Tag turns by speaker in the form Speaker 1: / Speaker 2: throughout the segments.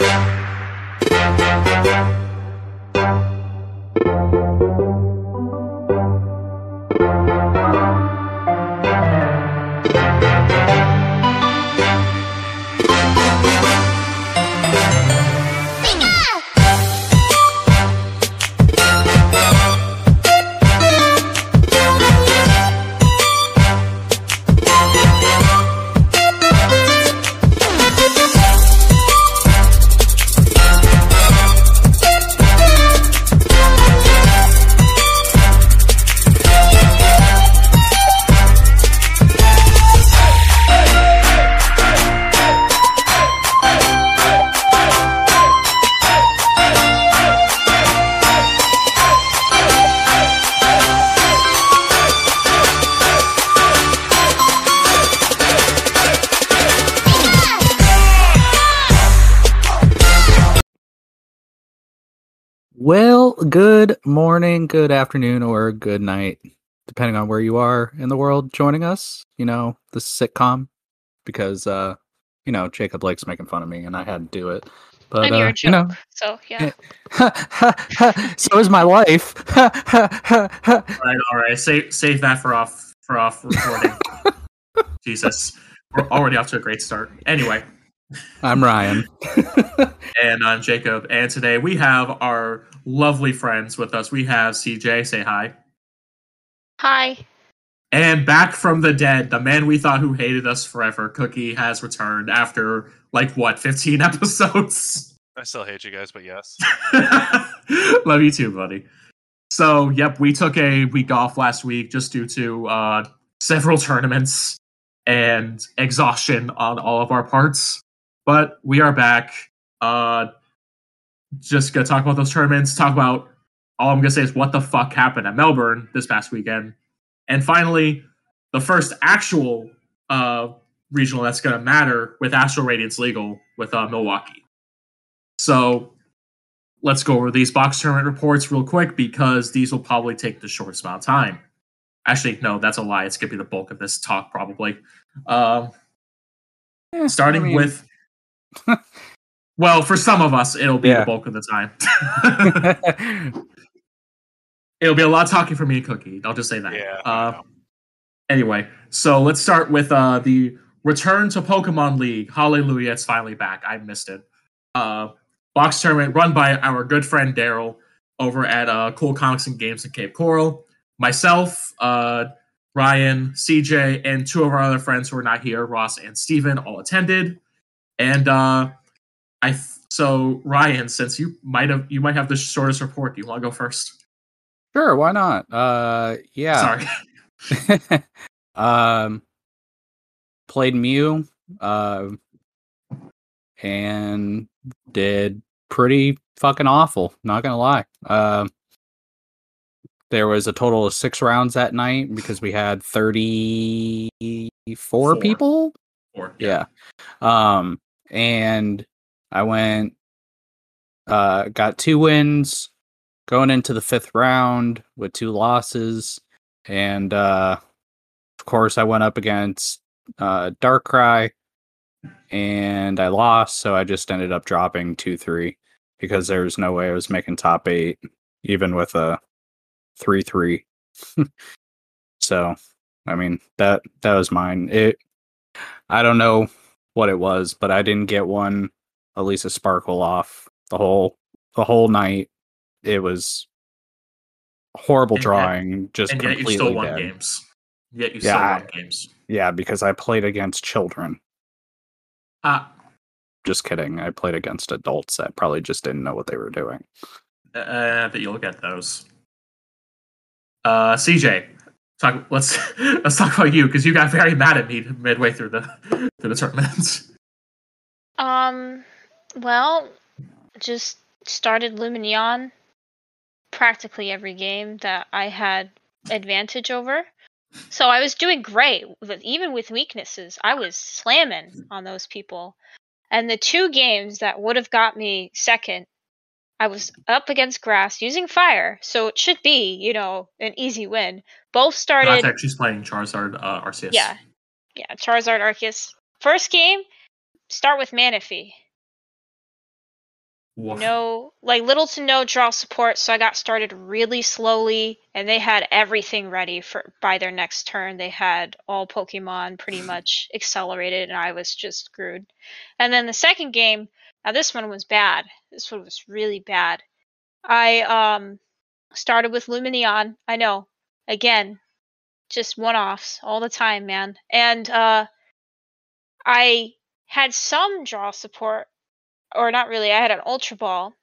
Speaker 1: Well, good afternoon, or good night, depending on where you are in the world joining us. You know, the sitcom, because, uh, you know, Jacob likes making fun of me and I had to do it. But,
Speaker 2: and
Speaker 1: uh,
Speaker 2: you're a joke,
Speaker 1: you know,
Speaker 2: so yeah.
Speaker 1: so is my life.
Speaker 3: All right, all right. Save save that for off for off recording. Jesus, we're already off to a great start. Anyway,
Speaker 1: I'm Ryan.
Speaker 3: and I'm Jacob, and today we have our lovely friends with us. We have CJ. Say hi.
Speaker 2: Hi.
Speaker 3: And back from the dead, the man we thought who hated us forever, Cookie, has returned after like what, 15 episodes?
Speaker 4: I still hate you guys, but yes.
Speaker 3: Love you too, buddy. So, yep, we took a week off last week just due to uh, several tournaments and exhaustion on all of our parts. But we are back. Uh, just gonna talk about those tournaments. Talk about all I'm gonna say is what the fuck happened at Melbourne this past weekend, and finally, the first actual uh, regional that's gonna matter with Astral Radiance Legal with uh, Milwaukee. So let's go over these box tournament reports real quick because these will probably take the shortest amount of time. Actually, no, that's a lie. It's gonna be the bulk of this talk probably. Um, starting
Speaker 1: I mean-
Speaker 3: with, well, for some of us, it'll be
Speaker 1: Yeah.
Speaker 3: the bulk of the time. it'll be a lot of talking for me and Cookie. I'll just say that.
Speaker 4: Yeah.
Speaker 3: Uh, anyway, so let's start with uh, the return to Pokemon League. Hallelujah, it's finally back. I missed it. Uh, box tournament run by our good friend Daryl over at uh, Cool Comics and Games in Cape Coral. Myself, uh, Ryan, CJ, and two of our other friends who are not here, Ross and Steven, all attended. And uh, I so Ryan, since you might have you might have the shortest report, do you want to go first?
Speaker 1: sure, why not? Uh, yeah.
Speaker 3: Sorry.
Speaker 1: um, played Mew, uh, and did pretty fucking awful. Not gonna lie. Um, there was a total of six rounds that night because we had thirty-four
Speaker 3: Four.
Speaker 1: people.
Speaker 3: Or,
Speaker 1: Yeah. Um, and I went, uh, got two wins going into the fifth round with two losses. And, uh, of course, I went up against, uh, Darkrai and I lost. So I just ended up dropping 2 3 because there was no way I was making top eight, even with a 3 3. so, I mean, that, that was mine. It, I don't know what it was, but I didn't get one Elesa's Sparkle off the whole the whole night. It was horrible
Speaker 3: And yet-
Speaker 1: drawing, just
Speaker 3: and yet you
Speaker 1: completely
Speaker 3: still won
Speaker 1: dead.
Speaker 3: games. Yet you
Speaker 1: Yeah,
Speaker 3: still
Speaker 1: I-
Speaker 3: won games.
Speaker 1: Yeah, because I played against children.
Speaker 3: Ah,
Speaker 1: Just kidding. I played against adults that probably just didn't know what they were doing.
Speaker 3: uh, but you'll get those. Uh, CJ, talk. Let's let's talk about you because you got very mad at me midway through the through the tournament.
Speaker 2: Um, well, just started Lumineon practically every game that I had advantage over. So I was doing great, but even with weaknesses, I was slamming on those people. And the two games that would have got me second, I was up against grass using fire, so it should be, you know, an easy win. Both started
Speaker 3: she's playing Charizard uh, Arceus.
Speaker 2: Yeah. Yeah, Charizard Arceus. First game, start with Manaphy.
Speaker 3: Woof.
Speaker 2: no like little to no draw support so i got started really slowly and they had everything ready for by their next turn. They had all pokemon pretty much accelerated and i was just screwed. And then the second game now this one was bad. This one was really bad. I um started with lumineon i know. Again just one-offs all the time man. And uh i had some draw support or not really. I had an Ultra Ball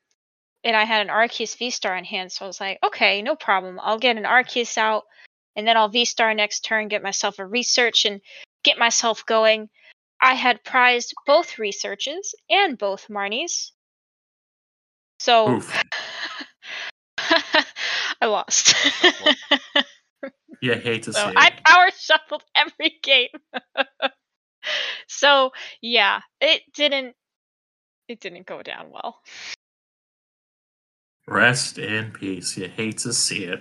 Speaker 2: and I had an Arceus V Star in hand. So I was like, okay, no problem. I'll get an Arceus out and then I'll V Star next turn, get myself a research and get myself going. I had prized both researches and both Marnies. So I lost.
Speaker 3: You hate to see
Speaker 2: so
Speaker 3: it.
Speaker 2: I power shuffled every game. so yeah, it didn't it didn't go down well.
Speaker 3: Rest in peace. You hate to see it.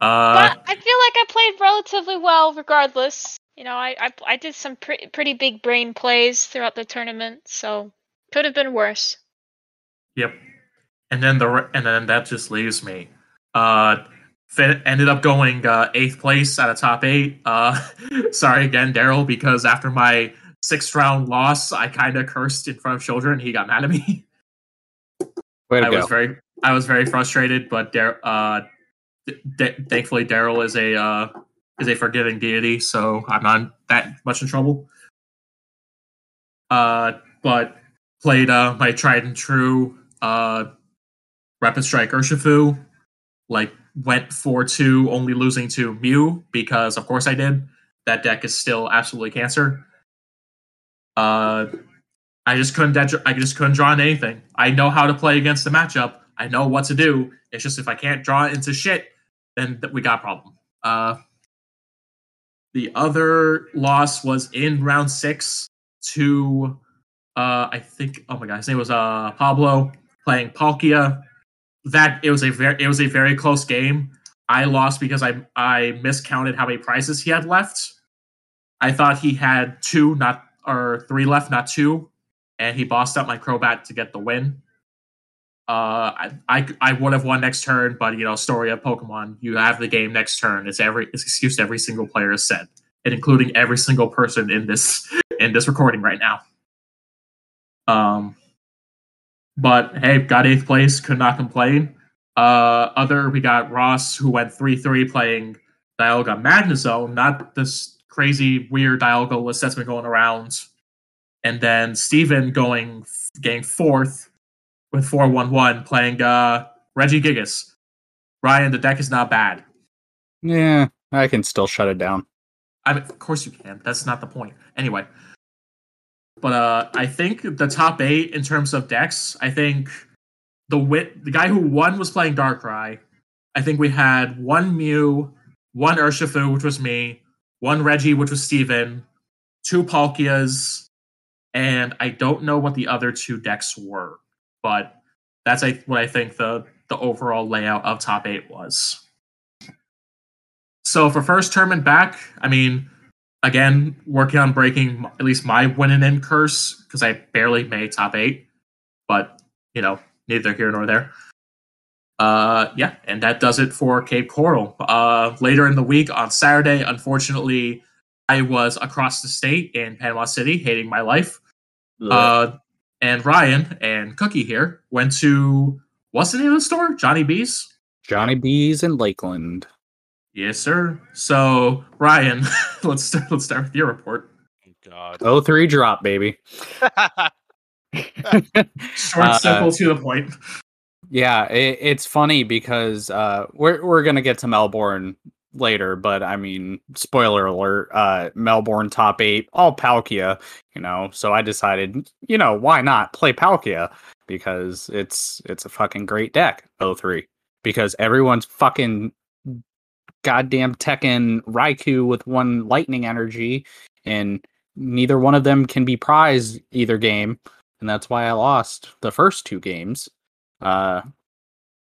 Speaker 3: Uh,
Speaker 2: but I feel like I played relatively well, regardless. You know, I I, I did some pre- pretty big brain plays throughout the tournament, so could have been worse.
Speaker 3: Yep. And then the re- and then that just leaves me. Uh, fin- ended up going uh, eighth place out of top eight. Uh, sorry again, Daryl, because after my sixth round loss, I kind of cursed in front of children. He got mad at me.
Speaker 1: Way to
Speaker 3: I
Speaker 1: go.
Speaker 3: was very I was very frustrated, but Dar- uh, d- thankfully Daryl is a uh, is a forgiving deity, so I'm not that much in trouble. Uh, but played uh, my tried and true uh, Rapid Strike Urshifu, like went four two, only losing to Mew because of course I did. That deck is still absolutely cancer. Uh, I just couldn't. I just couldn't draw in anything. I know how to play against the matchup. I know what to do. It's just if I can't draw into shit, then th- we got a problem. Uh, the other loss was in round six to, uh, I think. Oh my god, his name was uh Pablo playing Palkia. That it was a very it was a very close game. I lost because I I miscounted how many prizes he had left. I thought he had two, not or three left, not two and he bossed out my Crobat to get the win. Uh, I, I I would have won next turn, but you know, story of Pokemon, you have the game next turn. It's every it's excuse every single player has said, and including every single person in this in this recording right now. Um, but hey, got eighth place, could not complain. Uh, other we got Ross who went three three playing Dialga Magnezone, not this crazy weird Dialga list that's been going around and then Steven going getting fourth with 411 playing uh Regigigas. Ryan, the deck is not bad.
Speaker 1: yeah, I can still shut it down.
Speaker 3: I mean, of course you can. That's not the point. Anyway. But uh I think the top eight in terms of decks, I think the wit the guy who won was playing Darkrai. I think we had one Mew, one Urshifu, which was me, one Reggie, which was Steven, two Palkias, and I don't know what the other two decks were, but that's what I think the the overall layout of top eight was. So for first tournament back, I mean, again, working on breaking at least my win and in curse because I barely made top eight, but you know, neither here nor there. Uh, yeah, and that does it for Cape Coral. Uh, later in the week on Saturday, unfortunately, I was across the state in Panama City, hating my life. Uh, and Ryan and Cookie here went to what's the name of the store? Johnny B's.
Speaker 1: Johnny B's in Lakeland.
Speaker 3: Yes, sir. So Ryan, let's start. Let's start with your report.
Speaker 4: God.
Speaker 1: Oh three drop, baby.
Speaker 3: Short,
Speaker 1: Uh,
Speaker 3: simple, to the point.
Speaker 1: Yeah, it, it's funny because uh, we're we're gonna get to Melbourne later, but I mean, spoiler alert: uh, Melbourne top eight, all Palkia. You know, so I decided, you know, why not play Palkia because it's it's a fucking great deck. 03 because everyone's fucking goddamn teching Raikou with one lightning energy, and neither one of them can be prized either game, and that's why I lost the first two games uh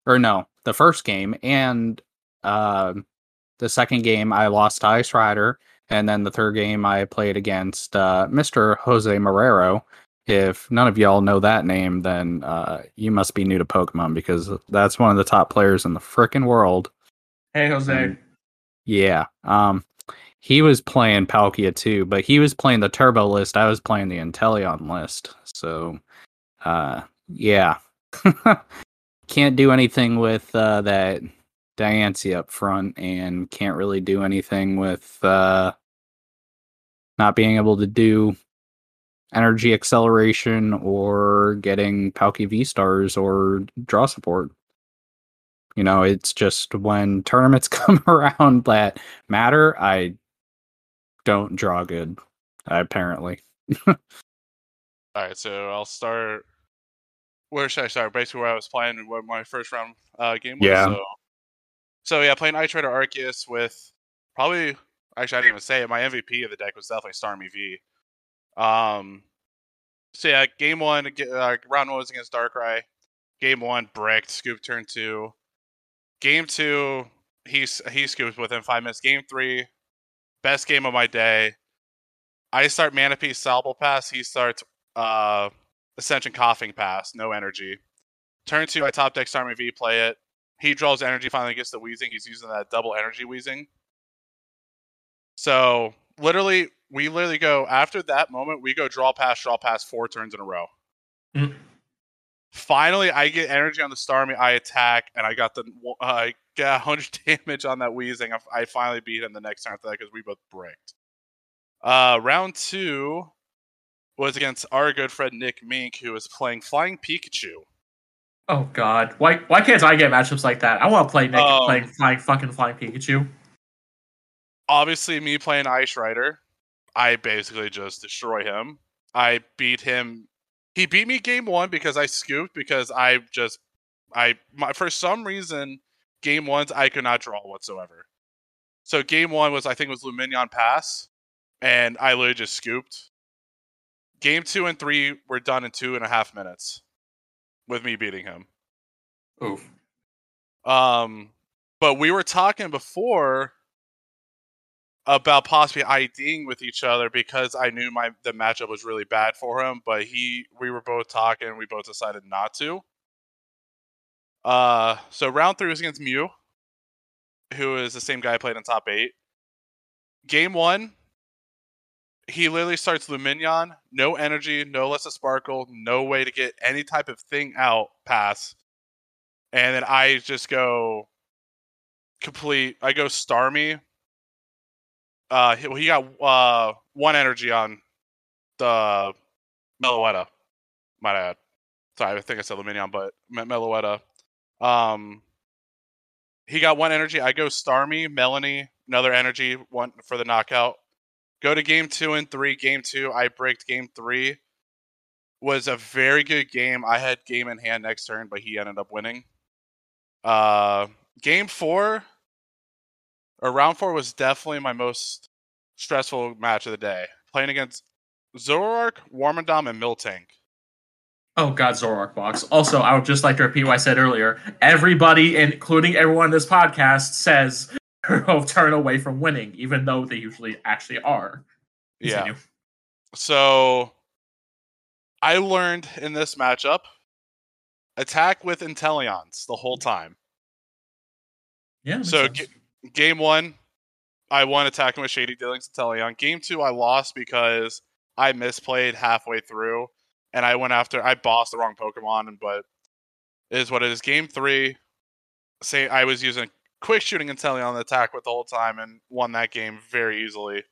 Speaker 1: or no the first game and um the second game i lost to ice rider and then the third game i played against uh mr jose marrero if none of y'all know that name, then uh, you must be new to Pokemon because that's one of the top players in the frickin' world.
Speaker 3: Hey, Jose.
Speaker 1: And, yeah. Um, he was playing Palkia too, but he was playing the Turbo list. I was playing the Inteleon list. So, uh, yeah. can't do anything with uh, that Diancie up front, and can't really do anything with uh, not being able to do energy acceleration or getting Palkia V stars or draw support. You know, it's just when tournaments come around that matter, I don't draw good, apparently.
Speaker 4: All right, so I'll start. Where should I start? Basically, where I was playing what my first round uh, game was.
Speaker 1: Yeah.
Speaker 4: So, so yeah, playing Ice Rider Arceus with probably actually I didn't even say it. My MVP of the deck was definitely Starmie V. Um, so yeah, game one, uh, round one was against Darkrai. Game one, bricked. Scoop turn two. Game two, he's he scoops within five minutes. Game three, best game of my day. I start Manaphy Sobble Pass. He starts uh, Ascension Koffing Pass. No energy. Turn two, I top deck Starmie V, play it. He draws energy, finally gets the Weezing. He's using that double energy Weezing. So literally, we literally go after that moment. We go draw pass, draw pass four turns in a row.
Speaker 3: Mhm.
Speaker 4: Finally, I get energy on the Starmie. I attack, and I got the uh, I got 100 damage on that Weezing. I, I finally beat him the next turn after that because we both bricked. Uh, round two was against our good friend Nick Mink, who was playing Flying Pikachu.
Speaker 3: Oh God, why why can't I get matchups like that? I want to play Nick
Speaker 4: Um,
Speaker 3: playing flying fucking flying Pikachu.
Speaker 4: obviously me playing Ice Rider, I basically just destroy him. I beat him. He beat me game one because I scooped because I just I my, for some reason game ones I could not draw whatsoever. So game one was I think it was Lumineon pass, and I literally just scooped. Game two and three were done in two and a half minutes, with me beating him.
Speaker 3: Oof.
Speaker 4: Um, but we were talking before about possibly IDing with each other because I knew my the matchup was really bad for him. But he, we were both talking, we both decided not to. Uh, so round three was against Mew, who is the same guy I played in top eight. Game one, he literally starts Lumineon, no energy, no Elesa's Sparkle, no way to get any type of thing out pass. And then I just go complete I go Starmie. Uh he, well, he got uh one energy on the Meloetta. Might add. Sorry, I think I said Lumineon, but Me- Meloetta. Um he got one energy. I go Starmie, Melanie, another energy, one for the knockout. Go to game two and three. Game two, I breaked game three. Was a very good game. I had game in hand next turn, but he ended up winning. Uh, game four or round four was definitely my most stressful match of the day. Playing against Zoroark, Wormadam, and Miltank.
Speaker 3: Oh God, Zoroark box. Also, I would just like to repeat what I said earlier. Everybody, including everyone in this podcast, says Hero turn away from winning, even though they usually actually are.
Speaker 4: Yeah. So I learned in this matchup attack with Inteleons the whole time.
Speaker 3: Yeah.
Speaker 4: So ga- game one, I won attacking with Shady Dealings Inteleon. Game two, I lost because I misplayed halfway through, and I went after I bossed the wrong Pokemon. But it is what it is. Game three, say I was using quick shooting Inteleon on the attack with the whole time and won that game very easily.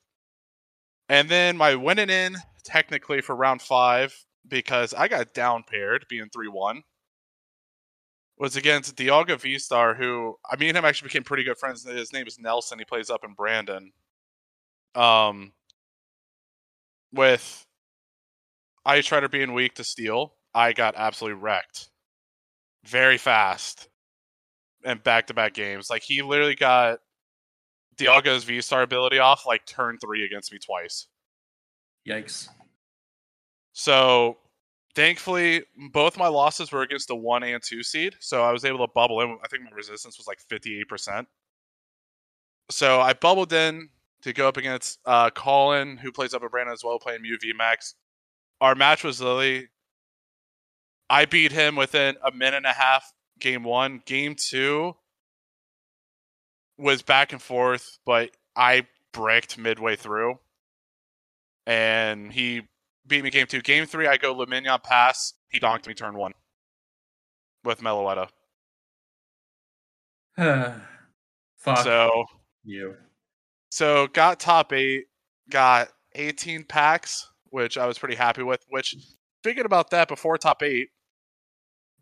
Speaker 4: And then my winning in technically for round five because I got down paired being three one was against Dialga V Star, who I mean him actually became pretty good friends. His name is Nelson. He plays up in Brandon. Um, with Ice Rider being weak to steel, I got absolutely wrecked. Very fast. And back to back games. Like he literally got Dialga's V Star ability off like turn three against me twice.
Speaker 3: Yikes.
Speaker 4: So thankfully, both my losses were against the one and two seed, so I was able to bubble in. I think my resistance was like fifty eight percent. So I bubbled in to go up against uh, Colin, who plays up at Brandon as well, playing Mew Max. our match was literally I beat him within a minute and a half game one. Game two was back and forth, but I bricked midway through. And he beat me game two. Game three, I go Lumineon pass. He donked me turn one with Meloetta.
Speaker 3: Fuck
Speaker 4: So
Speaker 3: you.
Speaker 4: so got top eight, got 18 packs, which I was pretty happy with. Which thinking about that before top eight,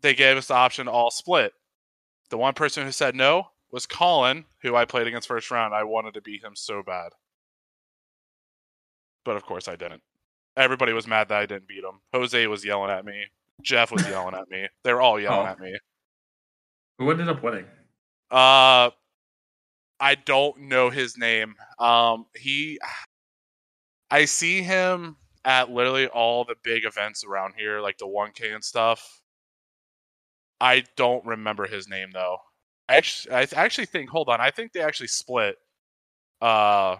Speaker 4: they gave us the option to all split. The one person who said no was Colin, who I played against first round. I wanted to beat him so bad. But of course I didn't. Everybody was mad that I didn't beat him. Jose was yelling at me. Jeff was yelling at me. They were all yelling
Speaker 3: Oh.
Speaker 4: at me.
Speaker 3: Who ended up winning?
Speaker 4: Uh, I don't know his name. Um, he, I see him at literally all the big events around here, like the 1K and stuff. I don't remember his name though. I actually, I actually think. Hold on, I think they actually split. Uh,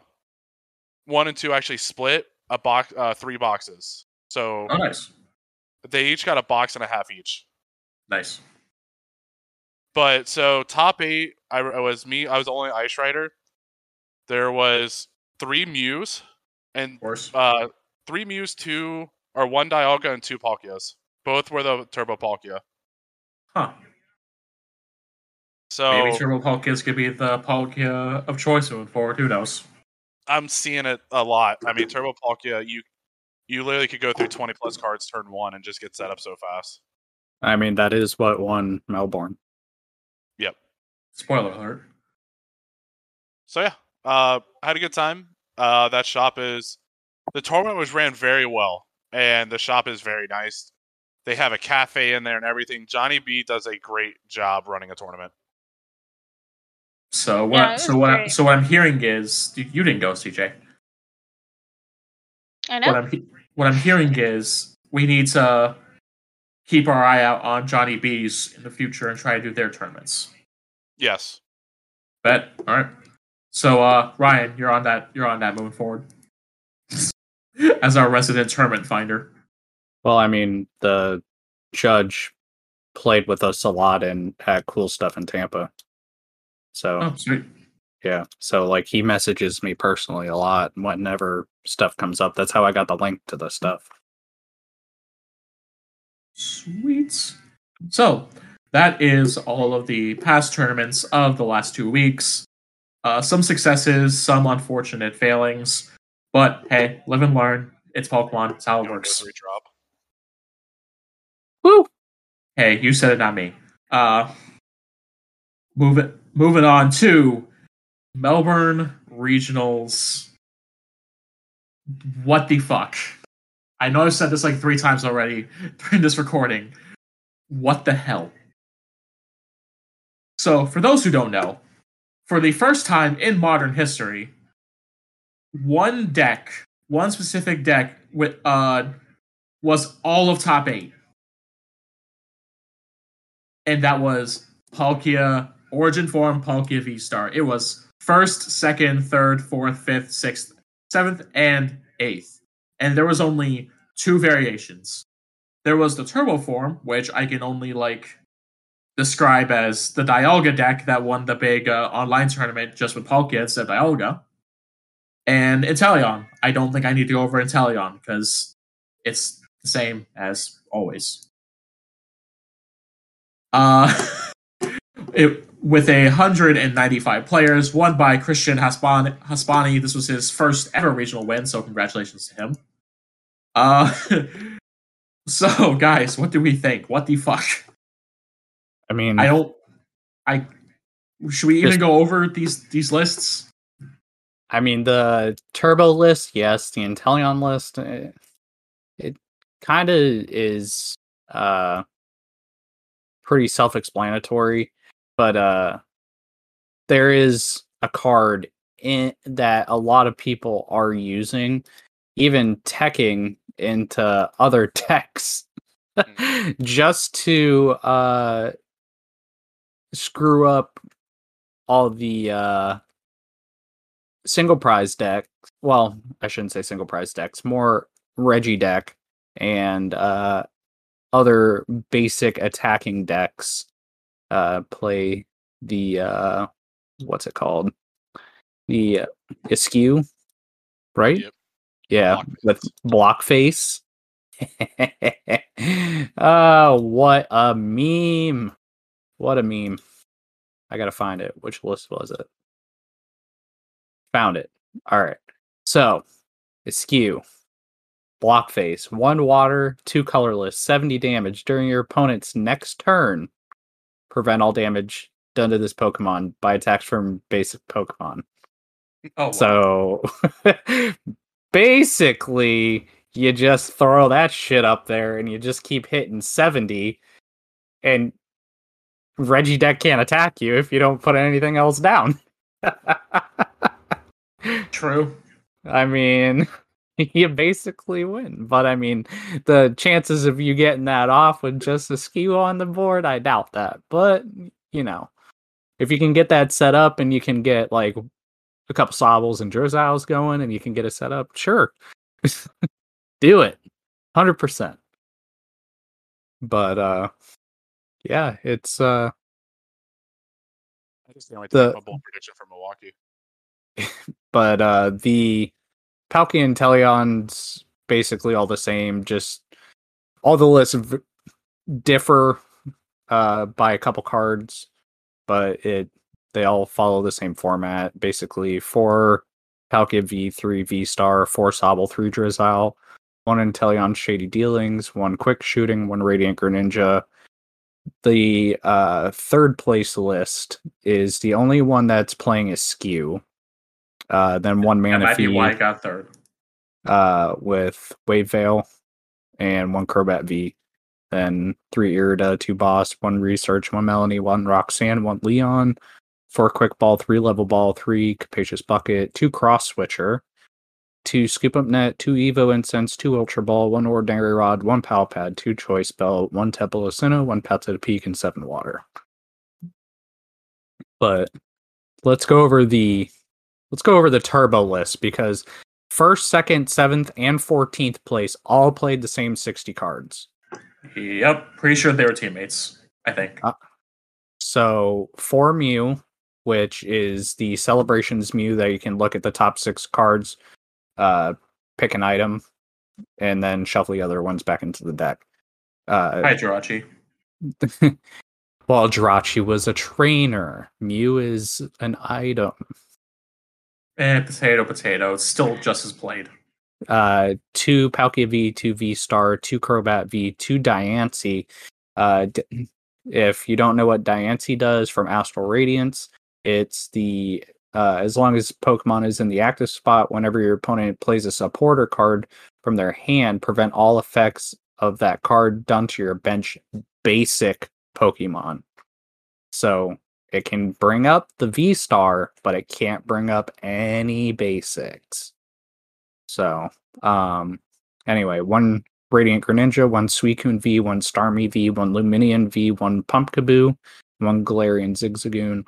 Speaker 4: one and two actually split a box, uh, three boxes. So
Speaker 3: Oh, nice,
Speaker 4: they each got a box and a half each.
Speaker 3: nice.
Speaker 4: But so top eight, I, I was me. I was the only Ice Rider. There was three Mews and uh, three Mews, two or one Dialga and two Palkias. Both were the Turbo Palkia.
Speaker 3: Huh.
Speaker 4: So
Speaker 3: Maybe Turbo Palkias could be the Palkia of choice moving forward. Who knows?
Speaker 4: I'm seeing it a lot. I mean, Turbo Palkia, you you literally could go through 20 plus cards turn one and just get set up so fast.
Speaker 1: I mean, that is what won Melbourne. Yep.
Speaker 3: Spoiler alert.
Speaker 4: So yeah, uh, had a good time. Uh, that shop is the tournament was ran very well, and the shop is very nice. They have a cafe in there and everything. Johnny B does a great job running a tournament.
Speaker 3: So what?
Speaker 2: Yeah,
Speaker 3: so what?
Speaker 2: great.
Speaker 3: So what I'm hearing is you you didn't go, CJ.
Speaker 2: I
Speaker 3: What
Speaker 2: know.
Speaker 3: I'm what I'm hearing is we need to keep our eye out on Johnny B's in the future and try to do their tournaments.
Speaker 4: Yes,
Speaker 3: Bet. All right. So uh, Ryan, you're on that. You're on that moving forward. As our resident tournament finder.
Speaker 1: Well, I mean, the judge played with us a lot and had cool stuff in Tampa. So,
Speaker 3: Oh, sweet.
Speaker 1: yeah. So, like, he messages me personally a lot whenever stuff comes up. That's how I got the link to the stuff.
Speaker 3: Sweet. So that is all of the past tournaments of the last two weeks. Uh, some successes, some unfortunate failings, but hey, live and learn. It's Pokemon. It's how it
Speaker 4: You wanna go
Speaker 3: works.
Speaker 4: three drop.
Speaker 1: Woo!
Speaker 3: Hey, you said it, not me. Uh, move it. Moving on to Melbourne Regionals. What the fuck? I know I've said this like three times already during this recording. What the hell? So, for those who don't know, for the first time in modern history, one deck, one specific deck with uh was all of top eight and that was Palkia Origin Form Palkia V Star. It was first, second, third, fourth, fifth, sixth, seventh, and eighth. And there was only two variations. There was the Turbo Form, which I can only like describe as the Dialga deck that won the big uh, online tournament just with Palkia instead of Dialga. And Inteleon. I don't think I need to go over Inteleon because it's the same as always. Uh, it, with a 195 players, won by Christian Haspan- Haspani. This was his first ever regional win, so congratulations to him. Uh, so guys, what do we think? What the fuck?
Speaker 1: I mean,
Speaker 3: I don't. I should we even go over these these lists?
Speaker 1: I mean, the turbo list, yes. The Inteleon list, eh, it kind of is uh pretty self-explanatory, but uh there is a card in that a lot of people are using, even teching into other techs just to uh screw up all the uh single prize deck. Well, I shouldn't say single prize decks, more Reggie deck and uh, other basic attacking decks uh, play the uh, what's it called? The uh, Eiscue, right?
Speaker 4: Yep.
Speaker 1: Yeah,
Speaker 4: Block
Speaker 1: with block face. oh, what a meme! What a meme! I gotta find it. Which list was it? Found it. All right. So, Eiscue, block face, one water, two colorless, 70 damage during your opponent's next turn. Prevent all damage done to this Pokemon by attacks from basic Pokemon.
Speaker 3: Oh, wow.
Speaker 1: So basically, you just throw that shit up there and you just keep hitting 70 and Reggie deck can't attack you if you don't put anything else down.
Speaker 3: true.
Speaker 1: I mean, you basically win. But I mean, the chances of you getting that off with just a skew on the board, I doubt that. But, you know, if you can get that set up and you can get like a couple Sobbles and Drizziles going and you can get it set up, sure. Do it. 100%. But, uh, yeah, it's, uh,
Speaker 4: I just the only
Speaker 1: The-
Speaker 4: prediction for Milwaukee.
Speaker 1: but uh the Palkia Inteleon's basically all the same. Just all the lists v- differ uh by a couple cards, but it they all follow the same format. Basically, four Palkia V, three V Star, four Sobble, three Drizzile, one Inteleon Shady Dealings, one Quick Shooting, one Radiant Greninja. The uh, third place list is the only one that's playing Eiscue. Uh, then one
Speaker 3: That
Speaker 1: mana
Speaker 3: might be
Speaker 1: fee
Speaker 3: why I got third.
Speaker 1: uh, with Wave Veil and one Crobat V. Then three Irida, two Boss, one Research, one Melanie, one Roxanne, one Leon, four Quick Ball, three Level Ball, three Capacious Bucket, two Cross Switcher, two Scoop Up Net, two Evo Incense, two Ultra Ball, one Ordinary Rod, one Pal Pad, two Choice Belt, one Temple of Sinnoh, one Path to the Peak, and seven Water. But let's go over the let's go over the turbo list because first, second, seventh, and fourteenth place all played the same sixty cards.
Speaker 3: Yep, pretty sure they were teammates. I think.
Speaker 1: Uh, So for Mew, which is the celebrations Mew that you can look at the top six cards, uh, pick an item, and then shuffle the other ones back into the deck. Uh,
Speaker 3: Hi, Jirachi.
Speaker 1: while Jirachi was a trainer, Mew is an item.
Speaker 3: Eh, potato, potato. It's still just as played.
Speaker 1: uh, two Palkia V, two V Star, two Crobat V, two Diancie. Uh, d- if you don't know what Diancie does from Astral Radiance, it's the uh, as long as Pokemon is in the active spot, whenever your opponent plays a supporter card from their hand, prevent all effects of that card done to your bench basic Pokemon. So it can bring up the V Star, but it can't bring up any basics. So, um, anyway, one Radiant Greninja, one Suicune V, one Starmie V, one Lumineon V, one Pumpkaboo, one Galarian Zigzagoon,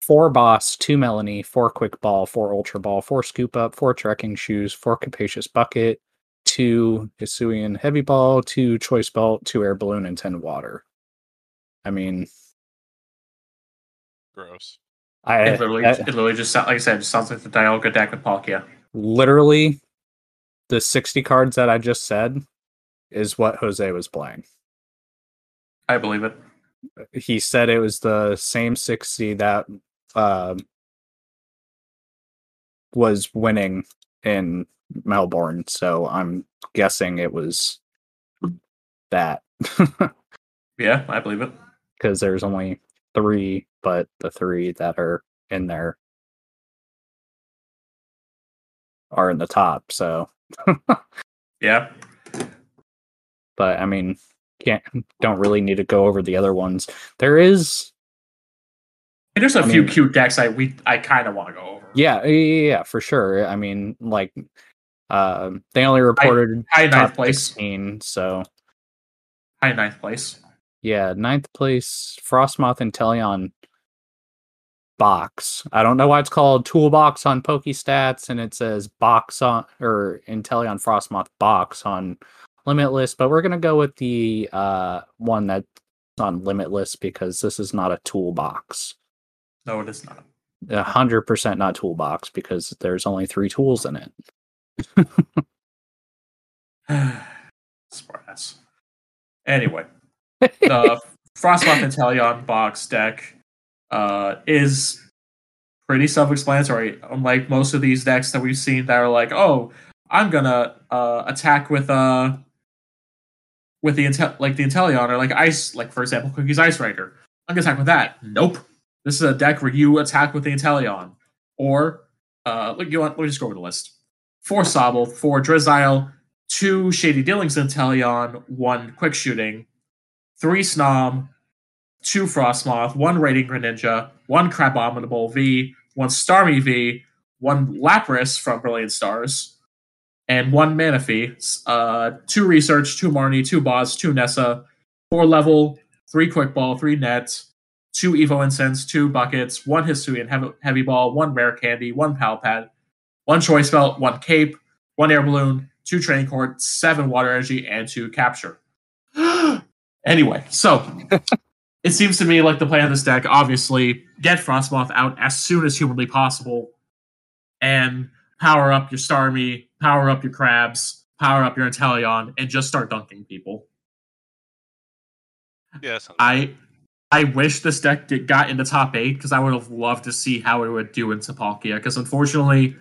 Speaker 1: four Boss, two Melanie, four Quick Ball, four Ultra Ball, four Scoop Up, four Trekking Shoes, four Capacious Bucket, two Hisuian Heavy Ball, two Choice Belt, two Air Balloon, and ten Water. I mean,
Speaker 4: Gross.
Speaker 1: I
Speaker 3: It literally,
Speaker 1: I-
Speaker 3: it literally just sounds like I said, it sounds like the Dialga deck with Palkia.
Speaker 1: literally the 60 cards that I just said is what Jose was playing.
Speaker 3: I believe it.
Speaker 1: He said it was the same 60 that um, was winning in Melbourne. So I'm guessing it was that
Speaker 3: Yeah, I believe it.
Speaker 1: because there's only three, but the three that are in there are in the top. So
Speaker 3: Yeah.
Speaker 1: but I mean, can't don't really need to go over the other ones. There is,
Speaker 3: And there's a
Speaker 1: I
Speaker 3: few
Speaker 1: mean-
Speaker 3: cute decks I we I kind of want to go over.
Speaker 1: yeah, yeah, for sure. I mean, like, um, they only reported
Speaker 3: High ninth
Speaker 1: top
Speaker 3: place.
Speaker 1: 16, so
Speaker 3: High ninth place.
Speaker 1: Yeah, ninth place, Frostmoth Inteleon box. I don't know why it's called Toolbox on PokeStats, and it says box on or Inteleon Frostmoth box on Limitless, but we're gonna go with the uh one that's on Limitless because this is not a toolbox.
Speaker 3: No, it is not.
Speaker 1: A hundred percent not toolbox because there's only three tools in it.
Speaker 3: Smartass. Anyway, the Frostmoth Inteleon box deck uh, is pretty self-explanatory. Unlike most of these decks that we've seen that are like, oh, I'm gonna uh, attack with uh with the intel like the Inteleon or like ice, like for example, Cookie's Ice Rider. I'm gonna attack with that. Nope. This is a deck where you attack with the Inteleon. Or uh look you want let me just go over the list. Four Sobble, four Drizzile, two Shady Dealings Inteleon, one Quick Shooting, three Snom, two Frostmoth, one Radiant Greninja, one Crabominable V, one Starmie V, one Lapras from Brilliant Stars, and one Manaphy. Uh, two Research, two Marnie, two Boss, two Nessa, four Level, three Quick Ball, three Net, two Evo Incense, two Buckets, one Hisuian heavy, heavy Ball, one Rare Candy, one Pal Pad, one Choice Belt, one Cape, one Air Balloon, two Training Court, seven Water Energy, and two Capture. Anyway, so it seems to me like the plan of this deck, obviously, get Frostmoth out as soon as humanly possible, and power up your Starmie, power up your Crabs, power up your Inteleon, and just start dunking people.
Speaker 4: Yeah,
Speaker 3: I I wish this deck did, got in the top eight because I would have loved to see how it would do in Sepalkia. Because unfortunately,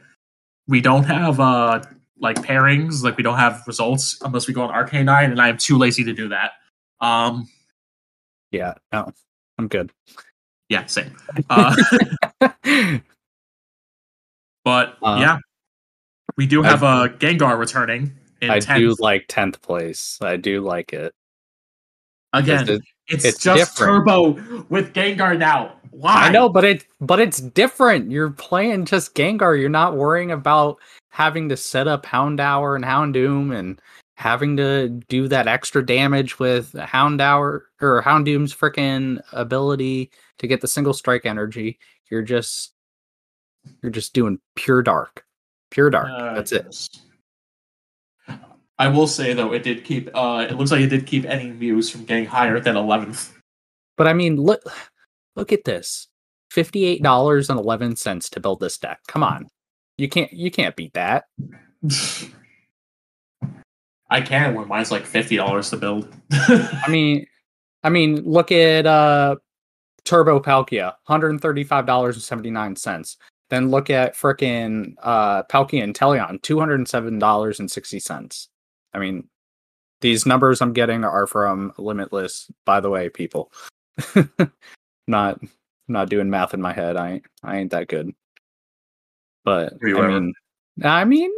Speaker 3: we don't have uh like pairings, like we don't have results unless we go on RK9, and I am too lazy to do that. Um,
Speaker 1: Yeah, no, I'm good.
Speaker 3: yeah, same. Uh, but
Speaker 1: Uh,
Speaker 3: yeah, we do have a Gengar returning in
Speaker 1: I
Speaker 3: 10th.
Speaker 1: do like tenth place. I do like it.
Speaker 3: Again,
Speaker 1: it-
Speaker 3: it's,
Speaker 1: it's
Speaker 3: just
Speaker 1: different.
Speaker 3: Turbo with Gengar now. Why?
Speaker 1: I know, but it but it's different. You're playing just Gengar. You're not worrying about having to set up Houndour and Houndoom and having to do that extra damage with Houndour or Houndoom's freaking ability to get the single strike energy. You're just you're just doing pure dark. Pure dark.
Speaker 3: Uh,
Speaker 1: That's it.
Speaker 3: I will say though, it did keep. Uh, it looks like it did keep any Mews from getting higher than eleventh.
Speaker 1: But I mean, look look at this. $58.11 to build this deck. Come on. You can't you can't beat that.
Speaker 3: I can when mine's like fifty dollars to build.
Speaker 1: I mean, I mean, look at uh Turbo Palkia, hundred and thirty-five dollars and seventy-nine cents. Then look at frickin' uh Palkia Inteleon, two hundred and seven dollars and sixty cents. I mean, these numbers I'm getting are from Limitless, by the way, people. not not doing math in my head. I ain't I ain't that good. But I mean I mean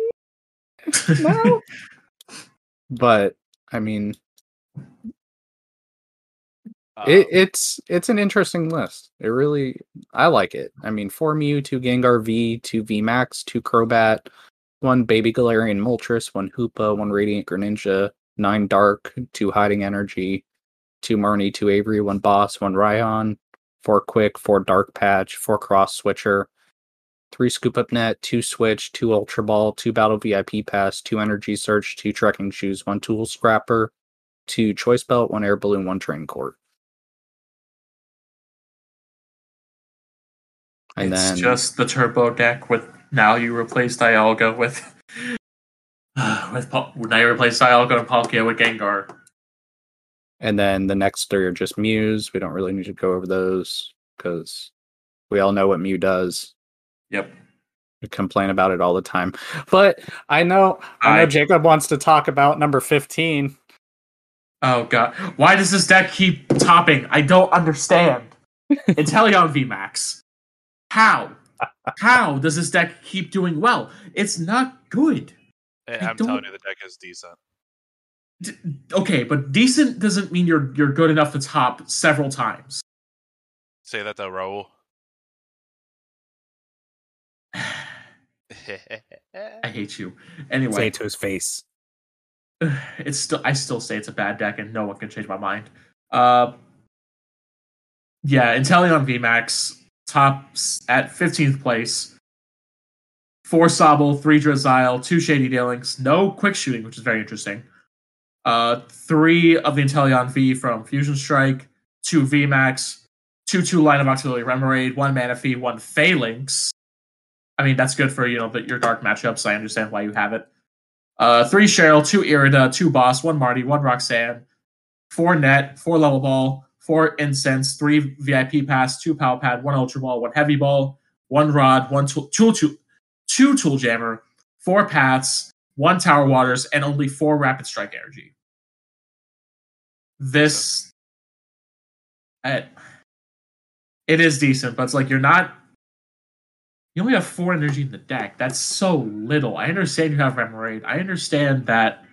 Speaker 1: no. But I mean it, um it's it's an interesting list. It really I like it. I mean, four Mew, two Gengar V, two VMAX, two Crobat, one Baby Galarian Moltres, one Hoopa, one Radiant Greninja, nine Dark, two Hiding Energy, two Marnie, two Avery, one Boss, one Raihan, four Quick, four Dark Patch, four Cross Switcher, three Scoop Up Net, two Switch, two Ultra Ball, two Battle VIP Pass, two Energy Search, two Trekking Shoes, one Tool Scrapper, two Choice Belt, one Air Balloon, one Train Court. And
Speaker 3: it's
Speaker 1: then
Speaker 3: just the turbo deck with now you replace Dialga with with Pal- now you replace Dialga and Palkia with Gengar.
Speaker 1: and then the next three are just Mews. We don't really need to go over those because we all know what Mew does.
Speaker 3: Yep.
Speaker 1: We complain about it all the time. But I know I know
Speaker 3: I-
Speaker 1: Jacob wants to talk about number 15.
Speaker 3: Oh god, why does this deck keep topping? I don't understand. Inteleon VMAX. How? How does this deck keep doing well? It's not good.
Speaker 4: hey,
Speaker 3: I
Speaker 4: I'm telling you, the deck is decent.
Speaker 3: D- okay, but decent doesn't mean you're you're good enough to top several times.
Speaker 4: Say that though, Raul.
Speaker 3: I hate you. Anyway,
Speaker 1: Say it to his face.
Speaker 3: it's still I still say it's a bad deck and no one can change my mind. Uh yeah, Inteleon VMAX tops at 15th place. Four Sobble, three Drizzile, two Shady Dealings, no quick shooting, which is very interesting. uh, three of the Inteleon V from Fusion Strike, two VMAX, two two line of auxiliary Remoraid, one Manaphy, one Phalanx. I mean, that's good for you know the, your dark matchups. I understand why you have it. Uh, three Cheryl, two Irida, two Boss, one Marnie, one Roxanne, four Net, four Level Ball, four Incense, three VIP Pass, two Power Pad, one Ultra Ball, one Heavy Ball, one Rod, one tool, tool, two Tool Jammer, four Pats, one Tower Waters, and only four Rapid Strike Energy. This, uh, it is decent, but it's like you're not. You only have four energy in the deck. That's so little. I understand you have Remoraid. I understand that.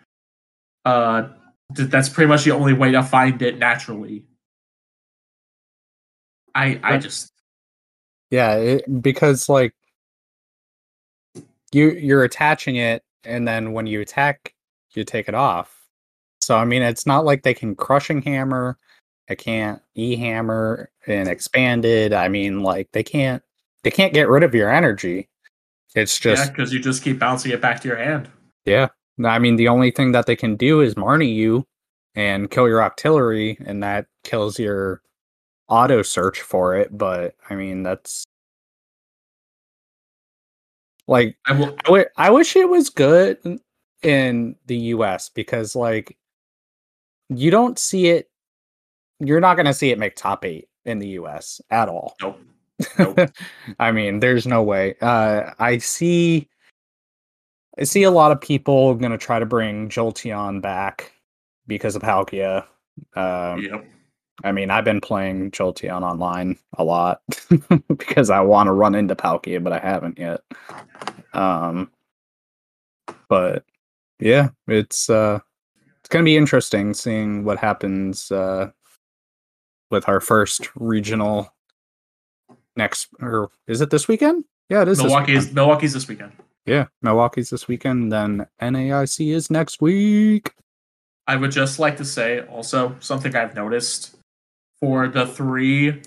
Speaker 3: Uh, th- that's pretty much the only way to find it naturally. I I just
Speaker 1: Yeah, it, because like you you're attaching it, and then when you attack, you take it off. So I mean, it's not like they can crushing hammer. It can't e hammer and expanded. I mean, like they can't they can't get rid of your energy. It's
Speaker 3: yeah,
Speaker 1: just
Speaker 3: because you just keep bouncing it back to your hand.
Speaker 1: yeah. I mean, the only thing that they can do is Marnie you and kill your Octillery, and that kills your auto search for it. But I mean, that's like
Speaker 3: I will.
Speaker 1: I wi- I wish it was good in- the US because like you don't see it you're not going to see it make top 8 in the US at all.
Speaker 3: Nope. Nope.
Speaker 1: I mean, there's no way. Uh I see I see a lot of people going to try to bring Jolteon back because of Palkia. Um
Speaker 3: Yep.
Speaker 1: I mean, I've been playing Jolteon online a lot because I want to run into Palkia, but I haven't yet. Um, but yeah, it's uh, it's gonna be interesting seeing what happens uh, with our first regional next, or is it this weekend? Yeah, it is.
Speaker 3: Milwaukee's. Milwaukee's this weekend.
Speaker 1: yeah, Milwaukee's this weekend. Then NAIC is next week.
Speaker 3: I would just like to say also something I've noticed for the three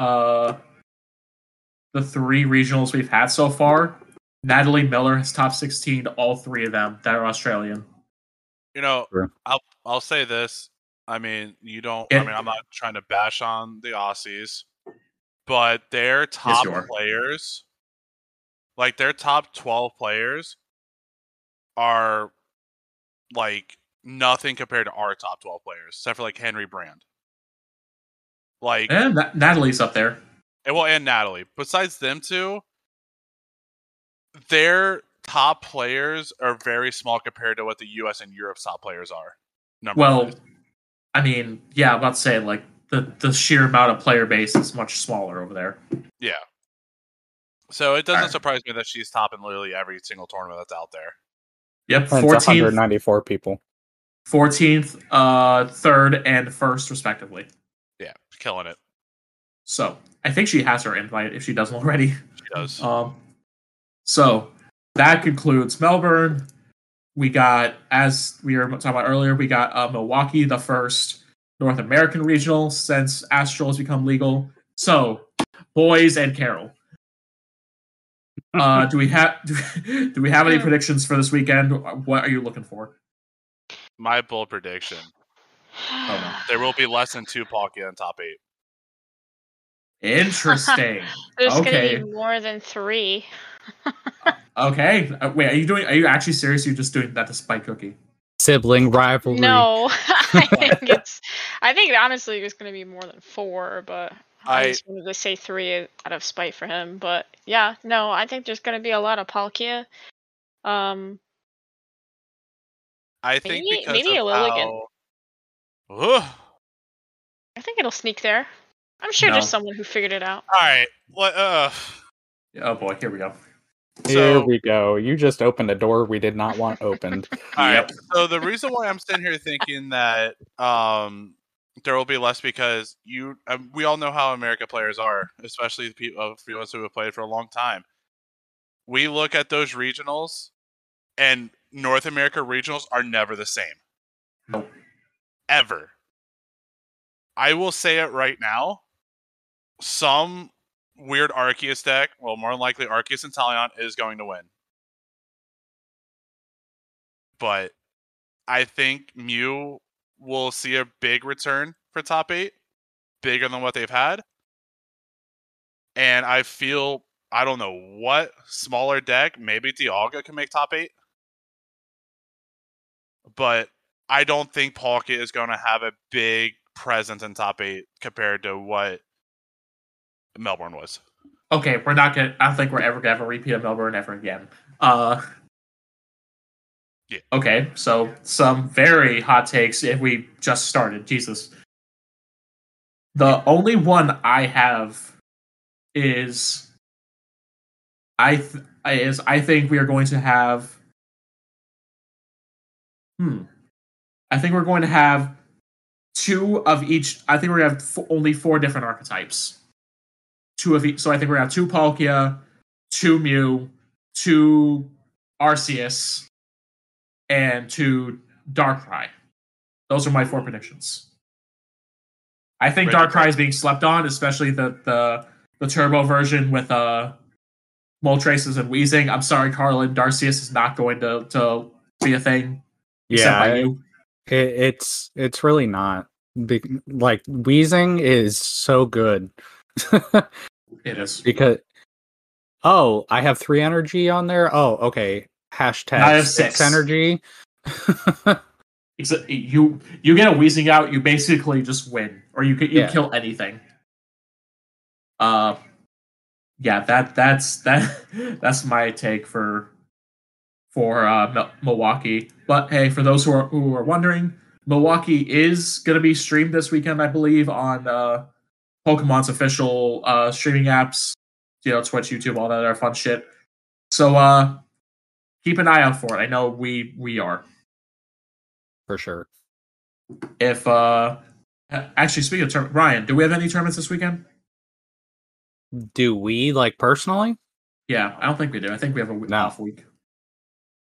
Speaker 3: uh the three regionals we've had so far. Natalie Miller has top 16 all three of them that are Australian.
Speaker 4: You know,
Speaker 1: Sure.
Speaker 4: I'll I'll say this. I mean, you don't. I mean, I'm not trying to bash on the Aussies, but their top
Speaker 3: are.
Speaker 4: players, like their top 12 players, are like nothing compared to our top 12 players, except for like Henry Brand. Like,
Speaker 3: And Na- Natalie's up there.
Speaker 4: and well, and Natalie. Besides them two, their top players are very small compared to what the U.S. and Europe's top players are. Number
Speaker 3: Well, I mean, yeah, I'm about to say like the the sheer amount of player base is much smaller over there.
Speaker 4: yeah. So it doesn't
Speaker 3: Alright.
Speaker 4: surprise me that she's topping literally every single tournament that's out there.
Speaker 3: Yep,
Speaker 1: And It's
Speaker 3: 14th,
Speaker 1: 194 people.
Speaker 3: 14th, uh, third, and first, respectively.
Speaker 4: Yeah, killing it.
Speaker 3: So I think she has her invite if she doesn't already.
Speaker 4: She does.
Speaker 3: Um, so that concludes Melbourne. We got, as we were talking about earlier, we got uh, Milwaukee, the first North American regional since Astral has become legal. So, boys and Carol, uh, do we have do, do we have any predictions for this weekend? What are you looking for?
Speaker 4: My bold prediction:
Speaker 3: no.
Speaker 4: there will be less than two Palkia in top eight.
Speaker 3: Interesting.
Speaker 2: There's
Speaker 3: Okay.
Speaker 2: gonna be more than three.
Speaker 3: okay, uh, wait, are you doing? Are you actually serious? You're just doing that to spite Cookie?
Speaker 1: Sibling rivalry.
Speaker 2: No, I think it's. I think honestly, it's gonna be more than four, but I,
Speaker 4: I-
Speaker 2: just wanted to say three out of spite for him. But yeah, no, I think there's gonna be a lot of Palkia. Um,
Speaker 4: I think
Speaker 2: Maybe-
Speaker 4: because
Speaker 2: maybe
Speaker 4: of
Speaker 2: a Lilligant.
Speaker 4: how.
Speaker 2: I think it'll sneak there. I'm sure
Speaker 3: No.
Speaker 2: there's someone who figured it out.
Speaker 4: All right. What? Uh.
Speaker 3: Oh boy, here we go.
Speaker 1: Here
Speaker 4: So-
Speaker 1: we go. You just opened a door we did not want opened.
Speaker 4: All right.
Speaker 3: Yep.
Speaker 4: So the reason why I'm sitting here thinking that um there will be less because you um, we all know how America players are, especially the people of the ones who have played for a long time. We look at those regionals, and North America regionals are never the same.
Speaker 3: Nope.
Speaker 4: Ever. I will say it right now. Some weird Arceus deck, well, more than likely Arceus Inteleon is going to win. But I think Mew will see a big return for top eight, bigger than what they've had. And I feel I don't know what smaller deck, maybe Dialga can make top eight. But I don't think Palkia is going to have a big presence in top eight compared to what Melbourne was.
Speaker 3: Okay, we're not gonna. I don't think we're ever gonna have a repeat of Melbourne ever again. Uh,
Speaker 4: Yeah.
Speaker 3: Okay, so some very hot takes. If we just started, Jesus. The only one I have is I th- is I think we are going to have. Hmm. I think we're going to have two of each. I think we're going to have f- only four different archetypes. Two of each. So I think we're to have two Palkia, two Mew, two Arceus, and two Darkrai. Those are my four predictions. I think
Speaker 4: Ready,
Speaker 3: Darkrai is being slept on, especially the the the turbo version with uh Moltres and Weezing. I'm sorry, Carlin. Darcius is not going to to be a thing.
Speaker 1: Yeah,
Speaker 3: by
Speaker 1: it, it's it's really not. Like Weezing is so good
Speaker 3: It is.
Speaker 1: because oh, I have three energy on there. Oh, okay. Hashtag
Speaker 3: I have
Speaker 1: six
Speaker 3: six.
Speaker 1: energy.
Speaker 3: Except you you get a Weezing out, you basically just win, or you could you
Speaker 1: Yeah.
Speaker 3: kill anything. Uh, yeah, that that's that that's my take for for uh, Mil- Milwaukee. But hey, for those who are who are wondering, Milwaukee is going to be streamed this weekend, I believe, on uh, Pokemon's official uh, streaming apps. You know, Twitch, YouTube, all that other fun shit. So uh, keep an eye out for it. I know we we are.
Speaker 1: for sure.
Speaker 3: if uh actually speaking of tournament ryan do we have any tournaments this weekend
Speaker 1: Do we like personally?
Speaker 3: yeah i don't think we do i think we have a week
Speaker 1: No.
Speaker 3: off week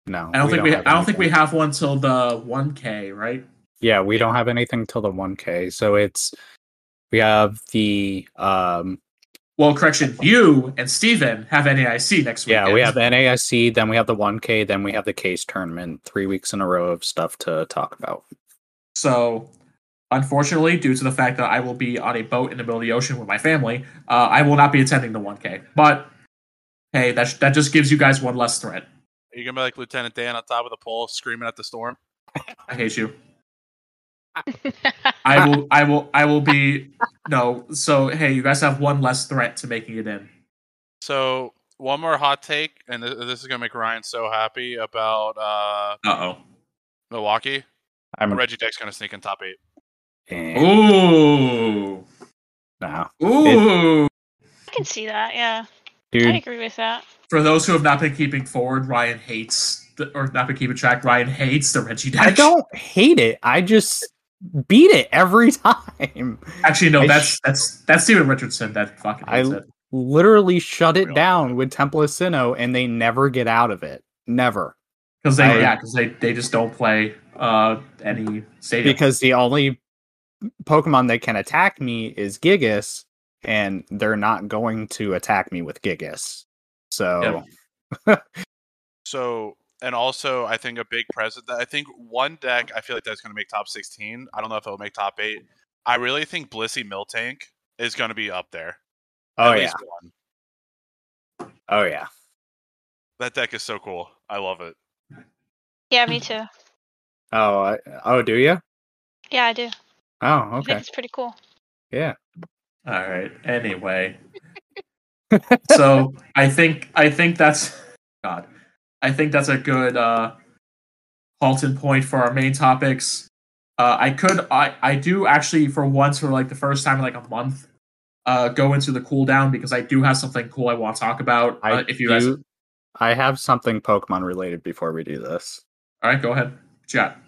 Speaker 1: No.
Speaker 3: i don't think we
Speaker 1: have
Speaker 3: i don't think we have one till the 1k right
Speaker 1: Yeah, we don't have anything till the 1K. So it's we have the um
Speaker 3: well correction you and steven have naic next week
Speaker 1: yeah, we have NAIC, then we have the 1K, then we have the case tournament. 3 weeks in a row of stuff to talk about.
Speaker 3: so unfortunately due to the fact that i will be on a boat in the middle of the ocean with my family uh, i will not be attending the 1k but hey that, that just gives you guys one less threat
Speaker 4: Are you gonna be like Lieutenant Dan on top of the pole screaming at the storm?
Speaker 3: i hate you I will I will I will be no. So hey, you guys have one less threat to making it in.
Speaker 4: So one more hot take, and th- this is gonna make Ryan so happy about uh,
Speaker 3: Uh
Speaker 4: Milwaukee.
Speaker 1: I'm
Speaker 4: Regi Deck's gonna sneak in top eight.
Speaker 3: oh. Ooh.
Speaker 1: no.
Speaker 3: Ooh.
Speaker 2: I can see that. Yeah,
Speaker 1: Dude.
Speaker 2: I agree with that.
Speaker 3: For those who have not been keeping forward, Ryan hates the, or not been keeping track. Ryan hates the Regi deck.
Speaker 1: I don't hate it. I just beat it every time.
Speaker 3: actually. No,
Speaker 1: I
Speaker 3: that's
Speaker 1: sh-
Speaker 3: that's that's Steven Richardson that fucking
Speaker 1: I-
Speaker 3: it.
Speaker 1: Literally shut it
Speaker 4: Real.
Speaker 1: down with Temple of Sinnoh and they never get out of it. Never.
Speaker 3: Because they
Speaker 1: I-
Speaker 3: yeah, because they they just don't play uh any stadium.
Speaker 1: Because the only Pokemon that can attack me is Gigas, and they're not going to attack me with Gigas. So
Speaker 4: So and also I think a big present that I think one deck I feel like that's gonna make top sixteen. I don't know if it'll make top eight. I really think Blissey Miltank is gonna be up there.
Speaker 1: Oh yeah.
Speaker 4: one.
Speaker 1: Oh yeah.
Speaker 4: That deck is so cool. I love it.
Speaker 2: Yeah, me too.
Speaker 1: Oh I, oh do you?
Speaker 2: Yeah, I do.
Speaker 1: Oh,
Speaker 2: I think
Speaker 1: okay.
Speaker 2: it's pretty cool.
Speaker 1: Yeah.
Speaker 3: All right. Anyway, so I think I think that's God. I think that's a good uh, halting point for our main topics. Uh, I could I I do actually for once for like the first time in like a month uh, go into the cooldown because I do have something cool I want to talk about.
Speaker 1: I
Speaker 3: Uh, if you guys,
Speaker 1: I have something Pokemon related before we do this.
Speaker 3: All right, go ahead, chat.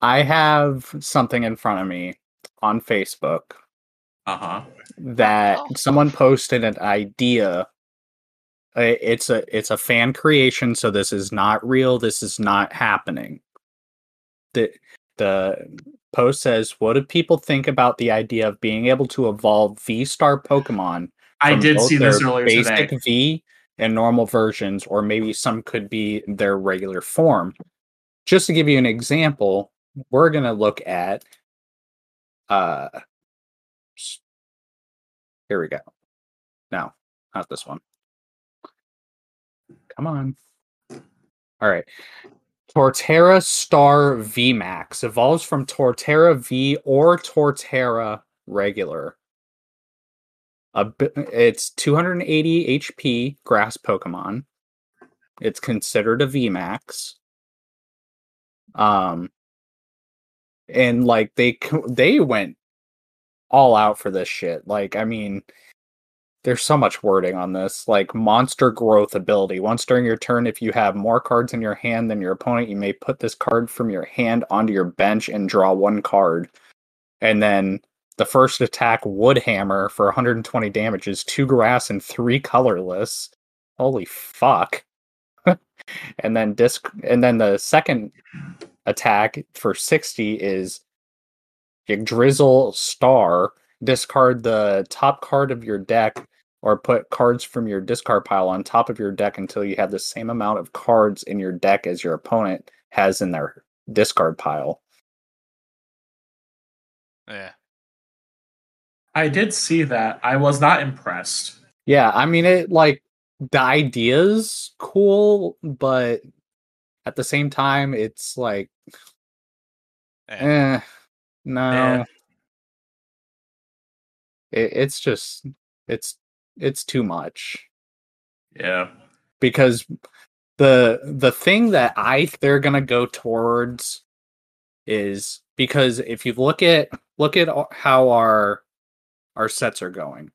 Speaker 1: I have something in front of me on Facebook
Speaker 3: Uh huh.
Speaker 1: that
Speaker 2: Oh.
Speaker 1: someone posted an idea. It's a it's a fan creation, so this is not real. This is not happening. The the post says, "What do people think about the idea of being able to evolve V Star Pokemon
Speaker 3: I did see this earlier
Speaker 1: basic
Speaker 3: today.
Speaker 1: V and normal versions, or maybe some could be their regular form. just to give you an example, we're gonna look at uh here we go. No, not this one. Come on. All right. Torterra Star V Max evolves from Torterra V or Torterra regular. A bi- it's 280 HP grass Pokemon. It's considered a V Max. Um, and like they they went all out for this shit. Like, I mean, there's so much wording on this. Like monster growth ability. Once during your turn, if you have more cards in your hand than your opponent, you may put this card from your hand onto your bench and draw one card. And then the first attack, Wood Hammer, for 120 damages two grass and three colorless. Holy fuck. and then disc and then the second attack for 60 is Drizzle Star. Discard the top card of your deck or put cards from your discard pile on top of your deck until you have the same amount of cards in your deck as your opponent has in their discard pile.
Speaker 4: Yeah.
Speaker 3: I did see that. I was not impressed.
Speaker 1: Yeah, I mean it like the idea's cool, but at the same time it's like
Speaker 4: Eh.
Speaker 1: eh no.
Speaker 3: Eh.
Speaker 1: It, it's just it's it's too much.
Speaker 3: Yeah.
Speaker 1: because the the thing that I they're gonna go towards is because if you look at look at how our our sets are going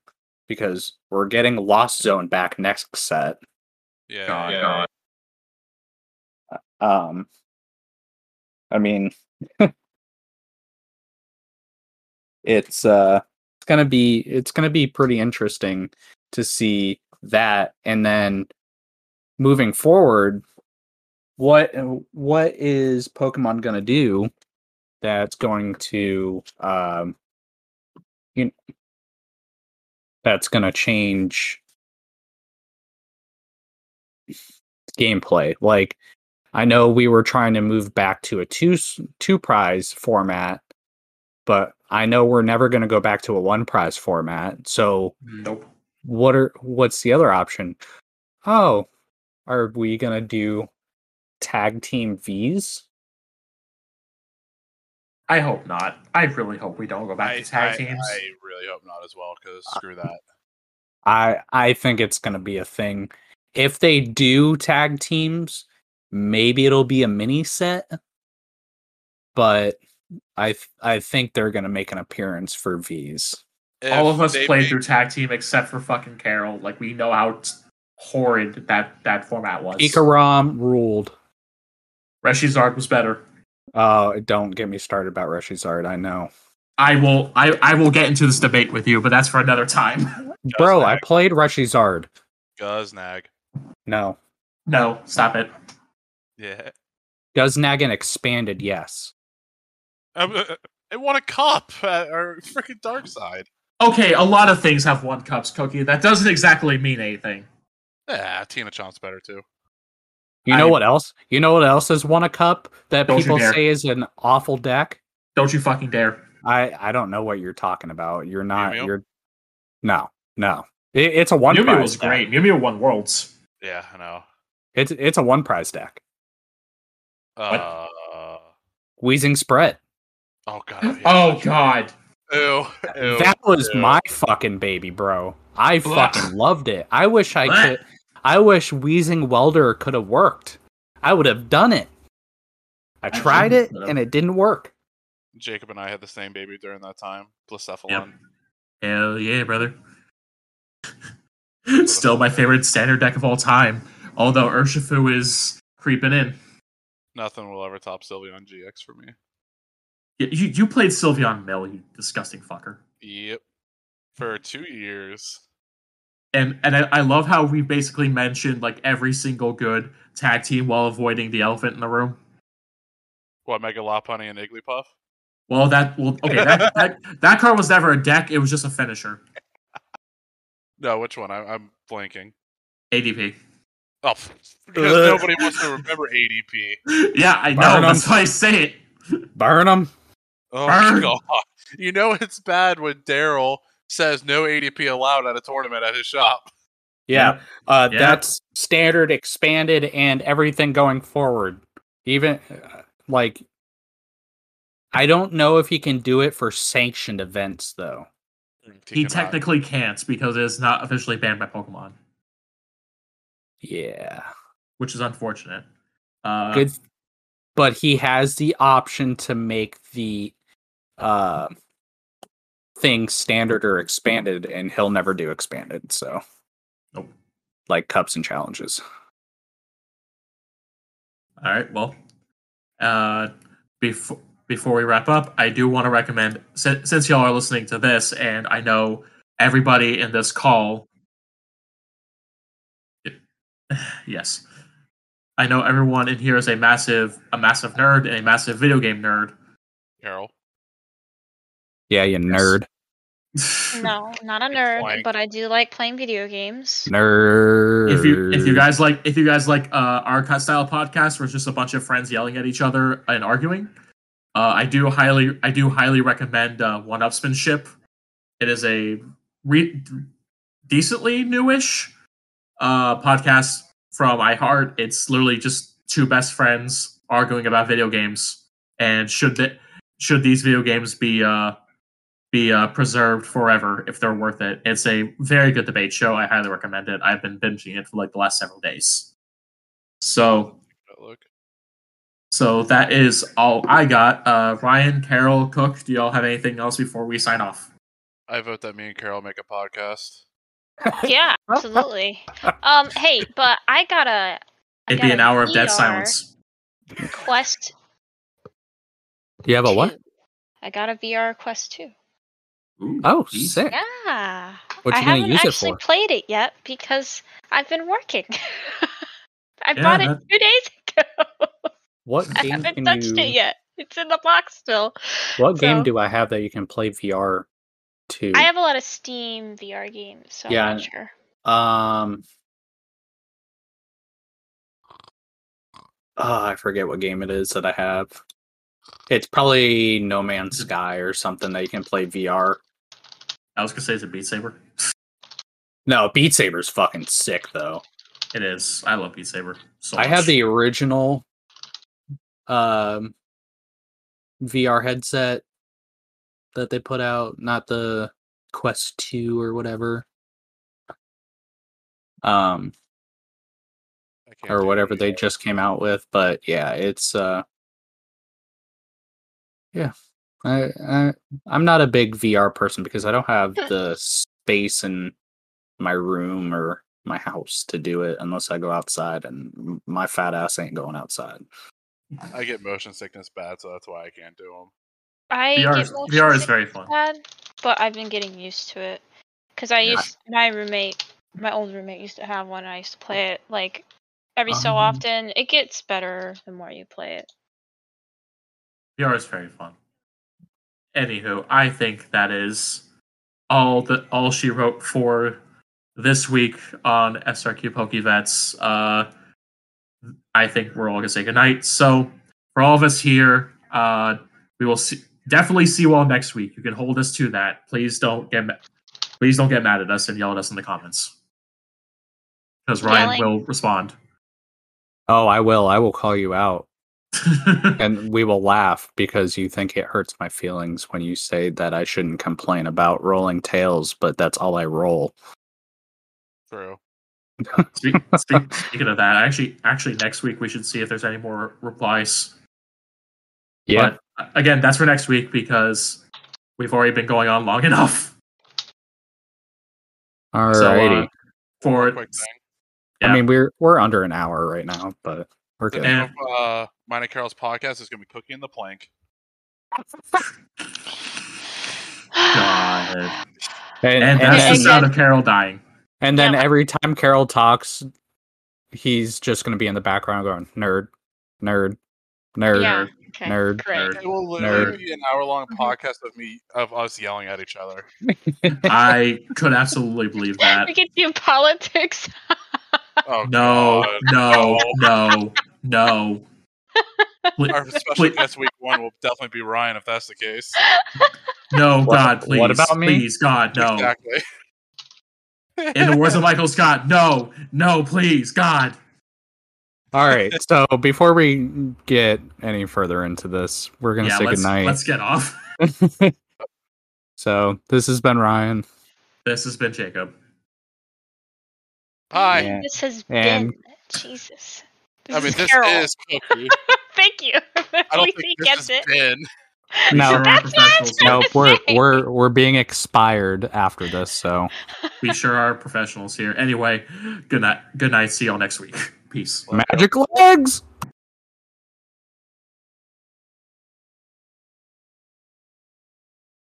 Speaker 1: because we're getting Lost Zone back next set.
Speaker 4: Yeah.
Speaker 3: God,
Speaker 4: yeah.
Speaker 3: God.
Speaker 1: Um, I mean, it's uh, it's gonna be it's gonna be pretty interesting to see that, and then moving forward, what what is Pokemon gonna do that's going to um, you know, that's gonna change gameplay? Like I know we were trying to move back to a two two prize format, but I know we're never going to go back to a one prize format. So
Speaker 3: Nope.
Speaker 1: what are what's the other option? Oh, are we going to do tag team Vs?
Speaker 3: I hope not. I really hope we don't go back
Speaker 4: I,
Speaker 3: to tag
Speaker 4: I-
Speaker 3: teams.
Speaker 4: I really hope not as well, because uh, screw that.
Speaker 1: I I think it's going to be a thing. If they do tag teams, maybe it'll be a mini set, but I th- I think they're going to make an appearance for Vs.
Speaker 3: All of us played
Speaker 4: make-
Speaker 3: through tag team except for fucking Carol. Like we know how t- horrid that that format was.
Speaker 1: Ikaram ruled.
Speaker 3: Reshizard was better.
Speaker 1: Oh, don't get me started about Reshizard. I know,
Speaker 3: I will. I I will get into this debate with you, but that's for another time.
Speaker 1: bro. I
Speaker 4: nag.
Speaker 1: played Reshizard.
Speaker 4: Guznag.
Speaker 1: No,
Speaker 3: no, stop it.
Speaker 4: Yeah.
Speaker 1: Guznagan expanded. Yes,
Speaker 4: Uh, it won a cup at our freaking dark side.
Speaker 3: Okay, a lot of things have one cups, Cookie. That doesn't exactly mean anything.
Speaker 4: Yeah, Tina Chomp's better too.
Speaker 1: you know
Speaker 3: I-
Speaker 1: what else? You know what else has won a cup that people say is an awful deck?
Speaker 3: Don't you fucking dare.
Speaker 1: I I don't know what you're talking about. You're not.
Speaker 4: Mew?
Speaker 1: You're no, no. It, it's a one
Speaker 3: Mew Mew
Speaker 1: prize
Speaker 3: was
Speaker 1: deck.
Speaker 3: great. Mew Mew won worlds.
Speaker 4: Yeah, I know.
Speaker 1: It's it's a one prize deck.
Speaker 4: Uh,
Speaker 1: Weezing spread.
Speaker 4: Oh god. yeah.
Speaker 3: Oh god.
Speaker 4: Ew. Ew.
Speaker 1: That was
Speaker 4: ew.
Speaker 1: my fucking baby, bro. I fucking loved it. I wish I could. I wish Weezing Welder could have worked. I would have done it. I tried it and it didn't work.
Speaker 4: Jacob and I had the same baby during that time. Blacephalon.
Speaker 3: Hell yeah, brother. Still my favorite standard deck of all time. Although Urshifu is creeping in.
Speaker 4: Nothing will ever top Sylveon GX for me.
Speaker 3: Y- You, you played Sylveon Mill, you disgusting fucker.
Speaker 4: Yep. For two years.
Speaker 3: And and I, I love how we basically mentioned like every single good tag team while avoiding the elephant in the room.
Speaker 4: What, Mega Lopunny and Jigglypuff?
Speaker 3: Well, that well, okay. That, that that card was never a deck; it was just a finisher.
Speaker 4: No, which one? I, I'm blanking.
Speaker 3: ADP.
Speaker 4: Oh, because nobody wants to remember ADP.
Speaker 3: Yeah, I know.
Speaker 1: Burn 'em.
Speaker 3: That's why I say it.
Speaker 1: Burn them.
Speaker 4: Oh
Speaker 3: Burn.
Speaker 4: god. You know it's bad when Daryl says no ADP allowed at a tournament at his shop.
Speaker 1: Yeah. Uh,
Speaker 3: Yeah.
Speaker 1: That's standard, expanded, and everything going forward. Even uh, like, I don't know if he can do it for sanctioned events though.
Speaker 3: He
Speaker 4: cannot.
Speaker 3: technically can't because it is not officially banned by Pokemon,
Speaker 1: Yeah.
Speaker 3: which is unfortunate. Uh,
Speaker 1: Good. But he has the option to make the uh thing standard or expanded, and he'll never do expanded. So,
Speaker 3: Nope.
Speaker 1: like cups and challenges.
Speaker 3: All right. Well, uh, before before we wrap up, I do want to recommend since, since y'all are listening to this, and I know everybody in this call. yes, I know everyone in here is a massive a massive nerd and a massive video game nerd.
Speaker 4: Carol.
Speaker 1: Yeah, you nerd.
Speaker 2: No, not a nerd, but I do like playing video games.
Speaker 1: Nerd.
Speaker 3: if you if you guys like if you guys like uh, our cut style podcast where it's just a bunch of friends yelling at each other and arguing, uh, I do highly I do highly recommend uh, One Upsmanship. It is a re- decently newish uh, podcast from iHeart. It's literally just two best friends arguing about video games and should that should these video games be uh, be uh, preserved forever if they're worth it. It's a very good debate show. I highly recommend it. I've been binging it for like the last several days. So
Speaker 4: Look.
Speaker 3: so that is all I got. Uh, Ryan, Carol, Cook, do y'all have anything else before we sign off?
Speaker 4: I vote that me and Carol make a podcast.
Speaker 2: Yeah, absolutely. Um, hey, but I got a I
Speaker 3: It'd
Speaker 2: got
Speaker 3: be an hour of dead silence.
Speaker 2: Quest.
Speaker 1: you have a what?
Speaker 2: I got a VR Quest 2.
Speaker 3: Ooh,
Speaker 1: Oh,
Speaker 3: geez.
Speaker 1: sick.
Speaker 2: Yeah.
Speaker 1: What
Speaker 2: I
Speaker 1: you gonna
Speaker 2: haven't
Speaker 1: use it
Speaker 2: actually
Speaker 1: for?
Speaker 2: played it yet because I've been working. I
Speaker 3: Yeah,
Speaker 2: bought it
Speaker 3: that-
Speaker 2: two days ago.
Speaker 1: What game I
Speaker 2: haven't
Speaker 1: can
Speaker 2: touched
Speaker 1: you?
Speaker 2: it yet. It's in the box still.
Speaker 1: What game do I have that you can play VR to?
Speaker 2: I have a lot of Steam VR games, so
Speaker 1: Yeah,
Speaker 2: I'm not sure.
Speaker 1: Um. Oh, I forget what game it is that I have. It's probably No Man's Sky or something that you can play VR.
Speaker 3: I was gonna say it's a Beat Saber.
Speaker 1: No, Beat Saber's fucking sick though.
Speaker 3: It is. I love Beat Saber. So
Speaker 1: I have
Speaker 3: much.
Speaker 1: the original um VR headset that they put out, not the Quest 2 or whatever. Um or whatever they just came out with, but yeah, it's uh yeah. I, I I'm not a big VR person because I don't have the space in my room or my house to do it unless I go outside and my fat ass ain't going outside.
Speaker 4: I get motion sickness bad, so that's why I can't do them.
Speaker 2: I
Speaker 3: VR
Speaker 2: get
Speaker 3: is, VR is very fun.
Speaker 2: bad, but I've been getting used to it. Cause I
Speaker 3: Yeah.
Speaker 2: used my roommate, my old roommate used to have one. And I used to play it like every so
Speaker 3: Um,
Speaker 2: often. It gets better the more you play it.
Speaker 3: VR is very fun. Anywho, I think that is all that all she wrote for this week on SRQ PokeVets. Uh, I think we're all gonna say goodnight. So for all of us here, uh, we will see, definitely see you all next week. You can hold us to that. Please don't get ma- please don't get mad at us and yell at us in the comments because Ryan
Speaker 2: Yelling.
Speaker 3: will respond.
Speaker 1: Oh, I will. I will call you out and we will laugh because you think it hurts my feelings when you say that I shouldn't complain about rolling tails, but that's all I roll.
Speaker 4: True.
Speaker 3: Speak, speak, speaking of that, actually, actually, next week we should see if there's any more replies.
Speaker 1: Yeah.
Speaker 3: But uh, again, that's for next week because we've already been going on long enough.
Speaker 1: Alrighty.
Speaker 3: So, uh, for
Speaker 4: Quick thing.
Speaker 3: yeah.
Speaker 1: I mean, we're we're under an hour right now, but we're
Speaker 4: The name of uh, mine and Carol's podcast is going to be Cookie and the Plank.
Speaker 3: God.
Speaker 1: And,
Speaker 3: And
Speaker 1: and
Speaker 3: that's
Speaker 1: then,
Speaker 3: the sound of Carol dying.
Speaker 1: and then
Speaker 2: Yeah.
Speaker 1: every time Carol talks, he's just going to be in the background going nerd, nerd, nerd,
Speaker 2: yeah. Okay.
Speaker 1: nerd,
Speaker 2: Great.
Speaker 3: nerd.
Speaker 4: It will literally
Speaker 1: Nerd.
Speaker 4: be an hour long
Speaker 2: Mhm.
Speaker 4: podcast of me of us yelling at each other.
Speaker 3: I could absolutely believe that.
Speaker 2: We can do politics.
Speaker 4: Oh,
Speaker 3: No,
Speaker 4: God.
Speaker 3: no, no, no. Pl-
Speaker 4: Our special
Speaker 3: Please-
Speaker 4: guest week one will definitely be Ryan if that's the case.
Speaker 3: No,
Speaker 1: What-
Speaker 3: God, please.
Speaker 1: what about me?
Speaker 3: Please, God, no.
Speaker 4: Exactly.
Speaker 3: In the words of Michael Scott, no, no, please, God.
Speaker 1: All right. So before we get any further into this, we're gonna
Speaker 3: Yeah,
Speaker 1: say
Speaker 3: let's,
Speaker 1: goodnight.
Speaker 3: let's get off.
Speaker 1: so this has been Ryan.
Speaker 3: This has been Jacob.
Speaker 4: Hi.
Speaker 1: Yeah.
Speaker 2: This has
Speaker 1: And-
Speaker 2: been Jesus. This
Speaker 4: I mean,
Speaker 2: is
Speaker 4: this
Speaker 2: Carol.
Speaker 4: is Cookie.
Speaker 2: Thank you.
Speaker 4: I don't
Speaker 2: least
Speaker 4: think this
Speaker 2: gets
Speaker 4: has
Speaker 2: it.
Speaker 4: been.
Speaker 3: We
Speaker 1: No.
Speaker 3: sure are
Speaker 2: That's what I was
Speaker 3: professionals.
Speaker 2: trying
Speaker 1: Nope, we're we're we're being expired after this. So
Speaker 3: We sure are professionals here. Anyway, good night. Good night. See y'all next week. Peace.
Speaker 1: magic legs.